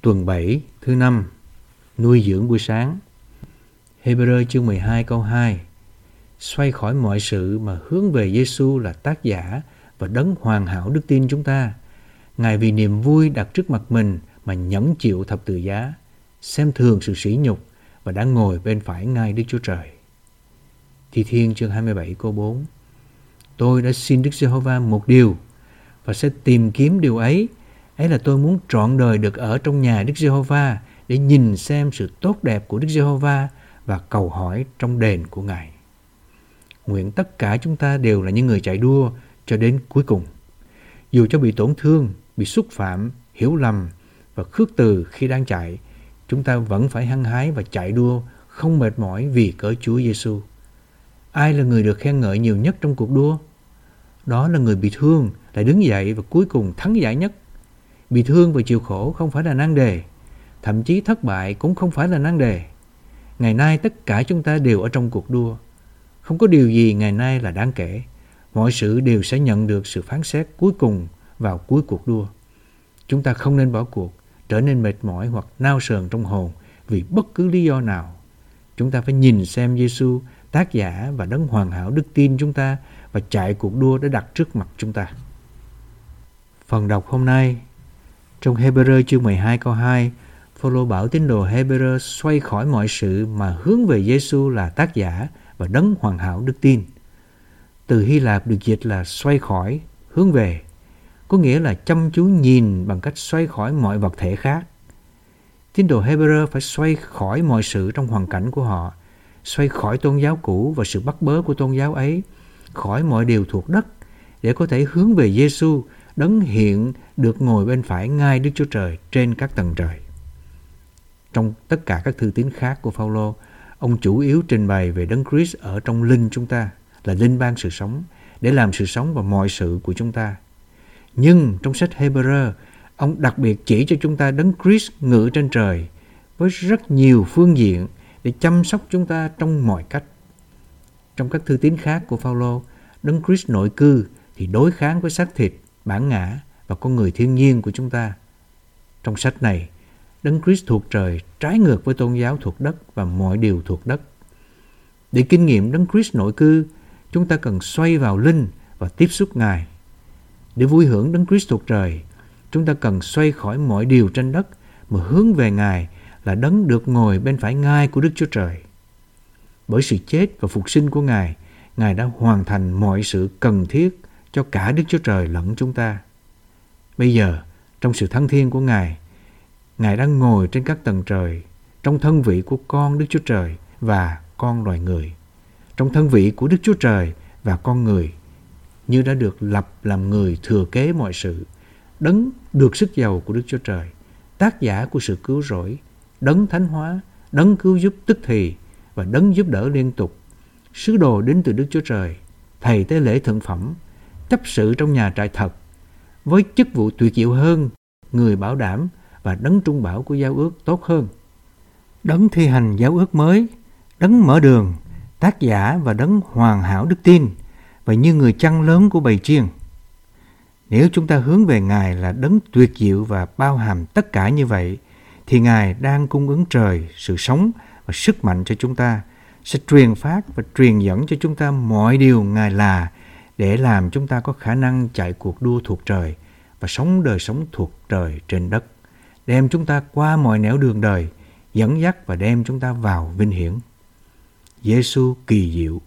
Tuần 7 thứ năm Nuôi dưỡng buổi sáng Hebrew chương 12 câu 2 Xoay khỏi mọi sự mà hướng về Giêsu là tác giả và đấng hoàn hảo đức tin chúng ta. Ngài vì niềm vui đặt trước mặt mình mà nhẫn chịu thập tự giá, xem thường sự sỉ nhục và đã ngồi bên phải ngai Đức Chúa Trời. Thi Thiên chương 27 câu 4 Tôi đã xin Đức Giê-hô-va một điều và sẽ tìm kiếm điều ấy ấy là tôi muốn trọn đời được ở trong nhà Đức Giê-hô-va để nhìn xem sự tốt đẹp của Đức Giê-hô-va và cầu hỏi trong đền của Ngài. Nguyện tất cả chúng ta đều là những người chạy đua cho đến cuối cùng. Dù cho bị tổn thương, bị xúc phạm, hiểu lầm và khước từ khi đang chạy, chúng ta vẫn phải hăng hái và chạy đua không mệt mỏi vì cớ Chúa Giêsu. Ai là người được khen ngợi nhiều nhất trong cuộc đua? Đó là người bị thương lại đứng dậy và cuối cùng thắng giải nhất. Bị thương và chịu khổ không phải là nan đề, thậm chí thất bại cũng không phải là nan đề. Ngày nay tất cả chúng ta đều ở trong cuộc đua. Không có điều gì ngày nay là đáng kể. Mọi sự đều sẽ nhận được sự phán xét cuối cùng vào cuối cuộc đua. Chúng ta không nên bỏ cuộc, trở nên mệt mỏi hoặc nao sờn trong hồn vì bất cứ lý do nào. Chúng ta phải nhìn xem Giêsu tác giả và đấng hoàn hảo đức tin chúng ta và chạy cuộc đua đã đặt trước mặt chúng ta. Phần đọc hôm nay trong Hebrew chương 12 câu 2, Phaolô bảo tín đồ Hebrew xoay khỏi mọi sự mà hướng về Giêsu là tác giả và đấng hoàn hảo đức tin. Từ Hy Lạp được dịch là xoay khỏi, hướng về, có nghĩa là chăm chú nhìn bằng cách xoay khỏi mọi vật thể khác. Tín đồ Hebrew phải xoay khỏi mọi sự trong hoàn cảnh của họ, xoay khỏi tôn giáo cũ và sự bắt bớ của tôn giáo ấy, khỏi mọi điều thuộc đất để có thể hướng về Giêsu đấng hiện được ngồi bên phải ngai Đức Chúa Trời trên các tầng trời. Trong tất cả các thư tín khác của Phaolô, ông chủ yếu trình bày về đấng Christ ở trong linh chúng ta là linh ban sự sống để làm sự sống và mọi sự của chúng ta. Nhưng trong sách Hebrew, ông đặc biệt chỉ cho chúng ta đấng Christ ngự trên trời với rất nhiều phương diện để chăm sóc chúng ta trong mọi cách. Trong các thư tín khác của Phaolô, đấng Christ nội cư thì đối kháng với xác thịt bản ngã và con người thiên nhiên của chúng ta. Trong sách này, Đấng Christ thuộc trời trái ngược với tôn giáo thuộc đất và mọi điều thuộc đất. Để kinh nghiệm Đấng Christ nội cư, chúng ta cần xoay vào linh và tiếp xúc Ngài. Để vui hưởng Đấng Christ thuộc trời, chúng ta cần xoay khỏi mọi điều trên đất mà hướng về Ngài là đấng được ngồi bên phải ngai của Đức Chúa Trời. Bởi sự chết và phục sinh của Ngài, Ngài đã hoàn thành mọi sự cần thiết cho cả Đức Chúa Trời lẫn chúng ta. Bây giờ, trong sự thăng thiên của Ngài, Ngài đang ngồi trên các tầng trời, trong thân vị của con Đức Chúa Trời và con loài người, trong thân vị của Đức Chúa Trời và con người, như đã được lập làm người thừa kế mọi sự, đấng được sức giàu của Đức Chúa Trời, tác giả của sự cứu rỗi, đấng thánh hóa, đấng cứu giúp tức thì và đấng giúp đỡ liên tục, sứ đồ đến từ Đức Chúa Trời, thầy tế lễ thượng phẩm, chấp sự trong nhà trại thật, với chức vụ tuyệt diệu hơn, người bảo đảm và đấng trung bảo của giao ước tốt hơn. Đấng thi hành giáo ước mới, đấng mở đường, tác giả và đấng hoàn hảo đức tin và như người chăn lớn của bầy chiên. Nếu chúng ta hướng về Ngài là đấng tuyệt diệu và bao hàm tất cả như vậy, thì Ngài đang cung ứng trời, sự sống và sức mạnh cho chúng ta, sẽ truyền phát và truyền dẫn cho chúng ta mọi điều Ngài là để làm chúng ta có khả năng chạy cuộc đua thuộc trời và sống đời sống thuộc trời trên đất, đem chúng ta qua mọi nẻo đường đời, dẫn dắt và đem chúng ta vào vinh hiển. Giêsu kỳ diệu,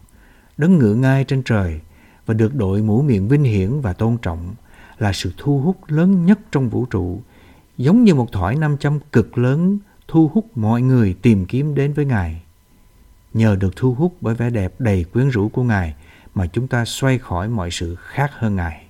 đấng ngự ngai trên trời và được đội mũ miệng vinh hiển và tôn trọng là sự thu hút lớn nhất trong vũ trụ, giống như một thỏi nam châm cực lớn thu hút mọi người tìm kiếm đến với Ngài. Nhờ được thu hút bởi vẻ đẹp đầy quyến rũ của Ngài, mà chúng ta xoay khỏi mọi sự khác hơn Ngài.